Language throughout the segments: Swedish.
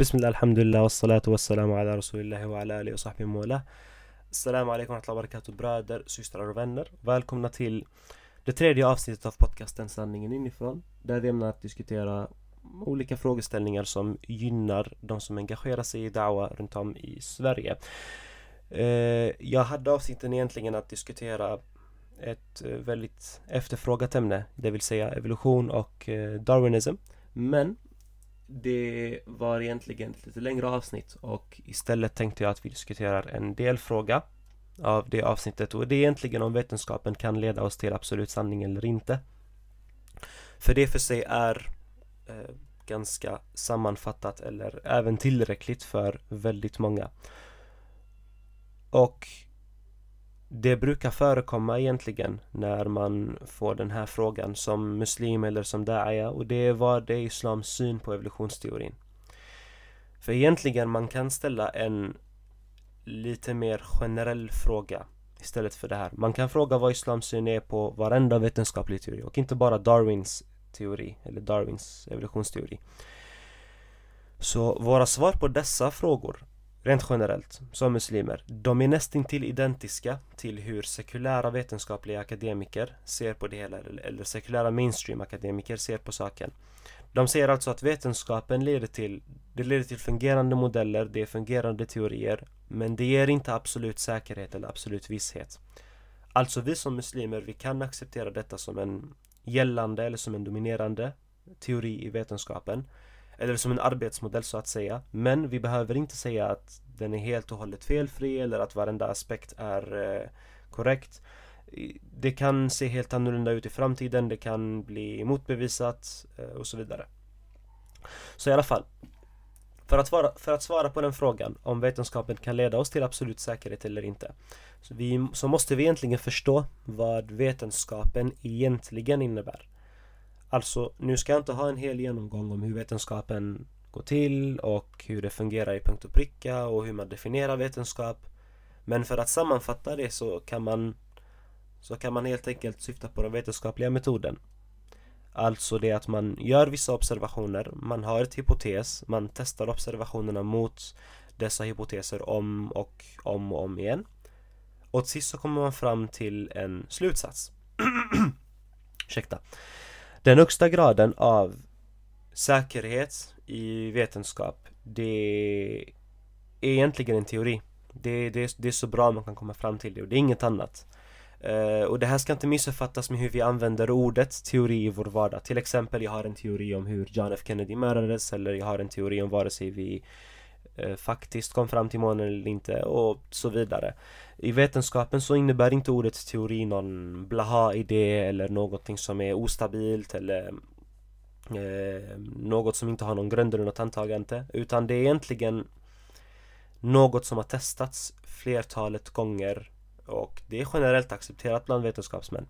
بسم الله الحمد لله والصلاة والسلام على رسول الله وعلى آله وصحبه وموله Assalamu alaikum wa barakatuh bröder, systrar och vänner Välkomna till det tredje avsnittet av podcasten Sanningen inifrån Där vi ämnar att diskutera olika frågeställningar som gynnar de som engagerar sig i Dawa runt om i Sverige eh, Jag hade avsikten egentligen att diskutera ett eh, väldigt efterfrågat ämne Det vill säga evolution och eh, darwinism Men det var egentligen ett lite längre avsnitt och istället tänkte jag att vi diskuterar en delfråga av det avsnittet och det är egentligen om vetenskapen kan leda oss till absolut sanning eller inte. För det för sig är eh, ganska sammanfattat eller även tillräckligt för väldigt många. Och det brukar förekomma egentligen när man får den här frågan som muslim eller som da'aya och det är vad det är islams syn på evolutionsteorin. För egentligen man kan ställa en lite mer generell fråga istället för det här. Man kan fråga vad islams syn är på varenda vetenskaplig teori och inte bara Darwins teori eller Darwins evolutionsteori. Så våra svar på dessa frågor rent generellt, som muslimer, de är nästintill identiska till hur sekulära vetenskapliga akademiker ser på det hela, eller sekulära mainstream-akademiker ser på saken. De säger alltså att vetenskapen leder till, det leder till fungerande modeller, det är fungerande teorier, men det ger inte absolut säkerhet eller absolut visshet. Alltså vi som muslimer, vi kan acceptera detta som en gällande eller som en dominerande teori i vetenskapen eller som en arbetsmodell så att säga. Men vi behöver inte säga att den är helt och hållet felfri eller att varenda aspekt är eh, korrekt. Det kan se helt annorlunda ut i framtiden, det kan bli motbevisat eh, och så vidare. Så i alla fall. För att, svara, för att svara på den frågan om vetenskapen kan leda oss till absolut säkerhet eller inte. Så, vi, så måste vi egentligen förstå vad vetenskapen egentligen innebär. Alltså, nu ska jag inte ha en hel genomgång om hur vetenskapen går till och hur det fungerar i punkt och pricka och hur man definierar vetenskap. Men för att sammanfatta det så kan man så kan man helt enkelt syfta på den vetenskapliga metoden. Alltså det att man gör vissa observationer, man har ett hypotes, man testar observationerna mot dessa hypoteser om och om och om igen. Och till sist så kommer man fram till en slutsats. Ursäkta. Den högsta graden av säkerhet i vetenskap det är egentligen en teori. Det, det, det är så bra man kan komma fram till det och det är inget annat. Uh, och det här ska inte missuppfattas med hur vi använder ordet teori i vår vardag. Till exempel, jag har en teori om hur John F Kennedy mördades eller jag har en teori om vare sig vi uh, faktiskt kom fram till månen eller inte och så vidare. I vetenskapen så innebär inte ordet teori någon blaha-idé eller någonting som är ostabilt eller eh, något som inte har någon grund eller något antagande utan det är egentligen något som har testats flertalet gånger och det är generellt accepterat bland vetenskapsmän.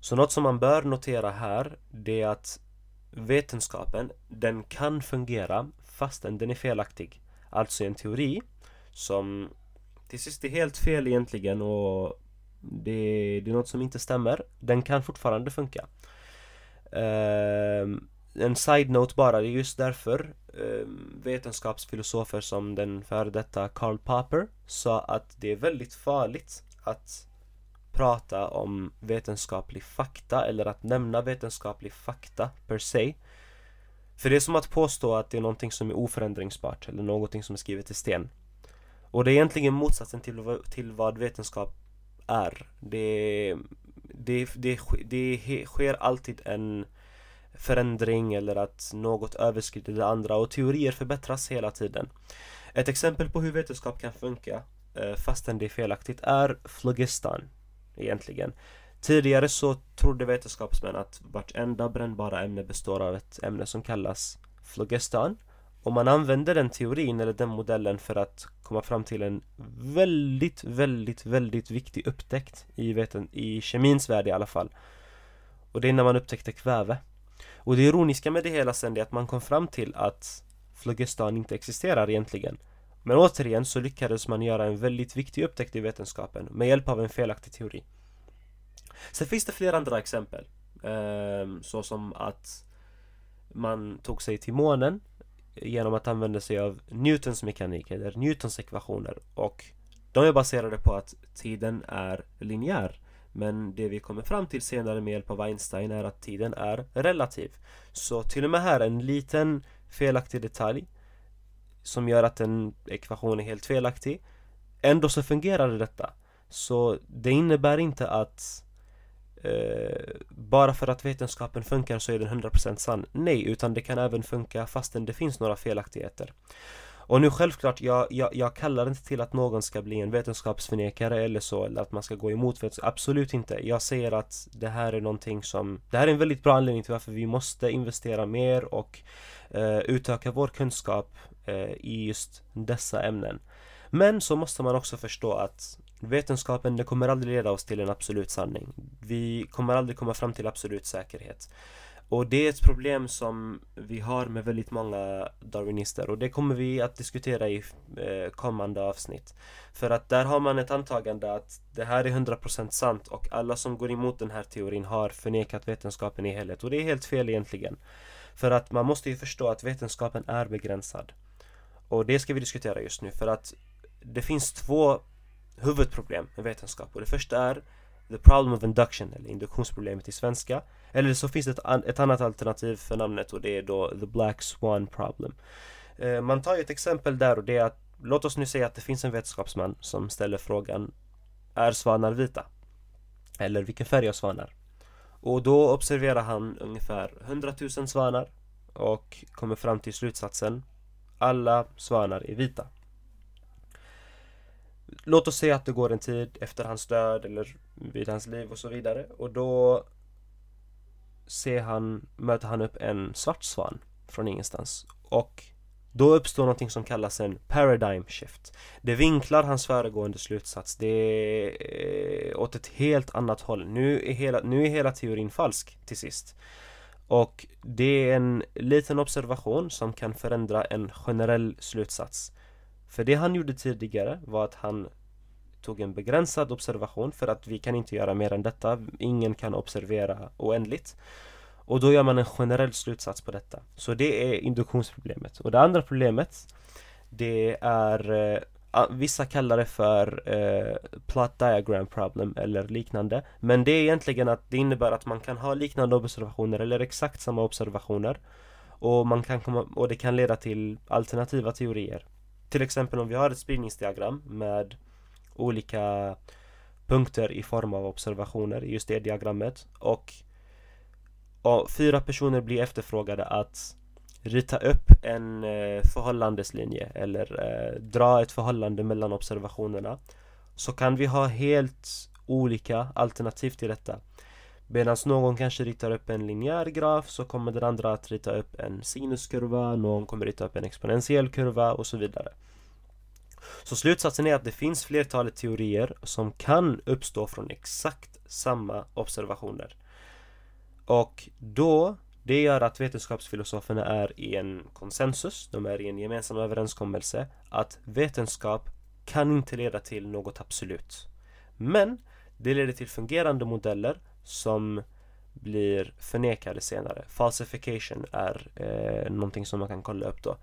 Så något som man bör notera här det är att vetenskapen den kan fungera fastän den är felaktig. Alltså en teori som till sist är helt fel egentligen och det, det är något som inte stämmer. Den kan fortfarande funka. Uh, en side-note bara, det är just därför uh, vetenskapsfilosofer som den före detta Karl Popper sa att det är väldigt farligt att prata om vetenskaplig fakta eller att nämna vetenskaplig fakta per se. För det är som att påstå att det är någonting som är oförändringsbart eller någonting som är skrivet i sten. Och det är egentligen motsatsen till, till vad vetenskap är. Det, det, det, det sker alltid en förändring eller att något överskrider det andra och teorier förbättras hela tiden. Ett exempel på hur vetenskap kan funka eh, fastän det är felaktigt är flogistan egentligen. Tidigare så trodde vetenskapsmän att vartenda brännbara ämne består av ett ämne som kallas phlogiston och man använder den teorin eller den modellen för att komma fram till en väldigt, väldigt, väldigt viktig upptäckt i, veten, i kemins värld i alla fall. Och det är när man upptäckte kväve. Och det ironiska med det hela sen är att man kom fram till att phlogiston inte existerar egentligen. Men återigen så lyckades man göra en väldigt viktig upptäckt i vetenskapen med hjälp av en felaktig teori. Sen finns det flera andra exempel. Ehm, så som att man tog sig till månen genom att använda sig av Newtons mekanik eller Newtons ekvationer och de är baserade på att tiden är linjär. Men det vi kommer fram till senare med hjälp av Einstein är att tiden är relativ. Så till och med här en liten felaktig detalj som gör att en ekvation är helt felaktig. Ändå så fungerar detta. Så det innebär inte att eh, bara för att vetenskapen funkar så är den 100% sann Nej, utan det kan även funka fastän det finns några felaktigheter och nu självklart, jag, jag, jag kallar inte till att någon ska bli en vetenskapsförnekare eller så, eller att man ska gå emot vetenskap. Absolut inte. Jag säger att det här är någonting som, det här är en väldigt bra anledning till varför vi måste investera mer och eh, utöka vår kunskap eh, i just dessa ämnen. Men så måste man också förstå att vetenskapen, det kommer aldrig leda oss till en absolut sanning. Vi kommer aldrig komma fram till absolut säkerhet. Och det är ett problem som vi har med väldigt många darwinister och det kommer vi att diskutera i eh, kommande avsnitt. För att där har man ett antagande att det här är 100% sant och alla som går emot den här teorin har förnekat vetenskapen i helhet och det är helt fel egentligen. För att man måste ju förstå att vetenskapen är begränsad. Och det ska vi diskutera just nu för att det finns två huvudproblem med vetenskap och det första är The problem of induction eller induktionsproblemet i svenska eller så finns det ett, ett annat alternativ för namnet och det är då The Black Swan Problem. Eh, man tar ju ett exempel där och det är att Låt oss nu säga att det finns en vetenskapsman som ställer frågan Är svanar vita? Eller vilken färg har svanar? Och då observerar han ungefär 100 000 svanar och kommer fram till slutsatsen Alla svanar är vita Låt oss säga att det går en tid efter hans död eller vid hans liv och så vidare och då ser han, möter han upp en svart svan från ingenstans och då uppstår någonting som kallas en paradigm shift. Det vinklar hans föregående slutsats. Det är åt ett helt annat håll. Nu är hela, nu är hela teorin falsk till sist. Och det är en liten observation som kan förändra en generell slutsats. För det han gjorde tidigare var att han tog en begränsad observation för att vi kan inte göra mer än detta. Ingen kan observera oändligt. Och då gör man en generell slutsats på detta. Så det är induktionsproblemet. Och det andra problemet det är eh, Vissa kallar det för eh, plot diagram problem eller liknande Men det är egentligen att det innebär att man kan ha liknande observationer eller exakt samma observationer och, man kan komma, och det kan leda till alternativa teorier till exempel om vi har ett spridningsdiagram med olika punkter i form av observationer i just det diagrammet och, och fyra personer blir efterfrågade att rita upp en eh, förhållandeslinje eller eh, dra ett förhållande mellan observationerna så kan vi ha helt olika alternativ till detta. Medan någon kanske ritar upp en linjär graf så kommer den andra att rita upp en sinuskurva, någon kommer rita upp en exponentiell kurva och så vidare så slutsatsen är att det finns flertalet teorier som kan uppstå från exakt samma observationer. Och då, det gör att vetenskapsfilosoferna är i en konsensus, de är i en gemensam överenskommelse att vetenskap kan inte leda till något absolut. Men det leder till fungerande modeller som blir förnekade senare. Falsification är eh, någonting som man kan kolla upp då.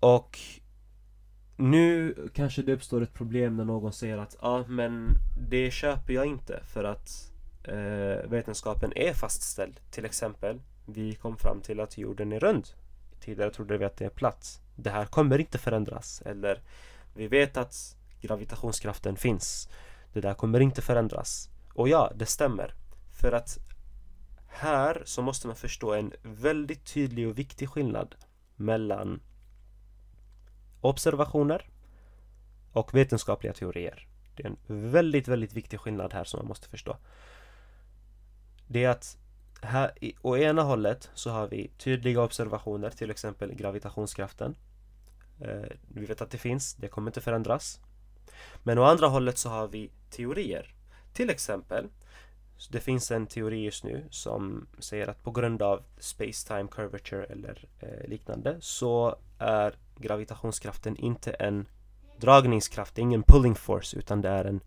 Och nu kanske det uppstår ett problem när någon säger att ja ah, men det köper jag inte för att eh, vetenskapen är fastställd. Till exempel, vi kom fram till att jorden är rund. Tidigare trodde vi att det är platt. Det här kommer inte förändras. Eller vi vet att gravitationskraften finns. Det där kommer inte förändras. Och ja, det stämmer. För att här så måste man förstå en väldigt tydlig och viktig skillnad mellan observationer och vetenskapliga teorier. Det är en väldigt, väldigt viktig skillnad här som man måste förstå. Det är att här, i, å ena hållet så har vi tydliga observationer, till exempel gravitationskraften. Eh, vi vet att det finns, det kommer inte förändras. Men å andra hållet så har vi teorier. Till exempel, det finns en teori just nu som säger att på grund av space-time curvature eller eh, liknande så är gravitationskraften inte en dragningskraft, det är ingen pulling force utan det är en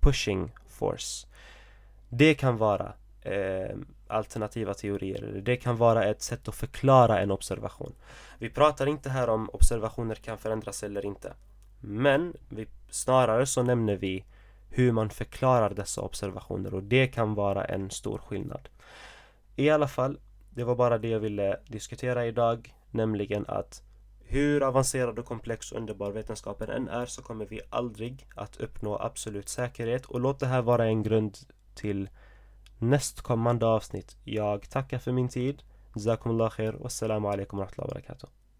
pushing force. Det kan vara eh, alternativa teorier. Det kan vara ett sätt att förklara en observation. Vi pratar inte här om observationer kan förändras eller inte. Men vi, snarare så nämner vi hur man förklarar dessa observationer och det kan vara en stor skillnad. I alla fall, det var bara det jag ville diskutera idag, nämligen att hur avancerad och komplex och underbar vetenskapen än är så kommer vi aldrig att uppnå absolut säkerhet och låt det här vara en grund till nästkommande avsnitt. Jag tackar för min tid. Jazakumullah khair. Wassalamu alaikum wa rahmatullahi wa barakatuh.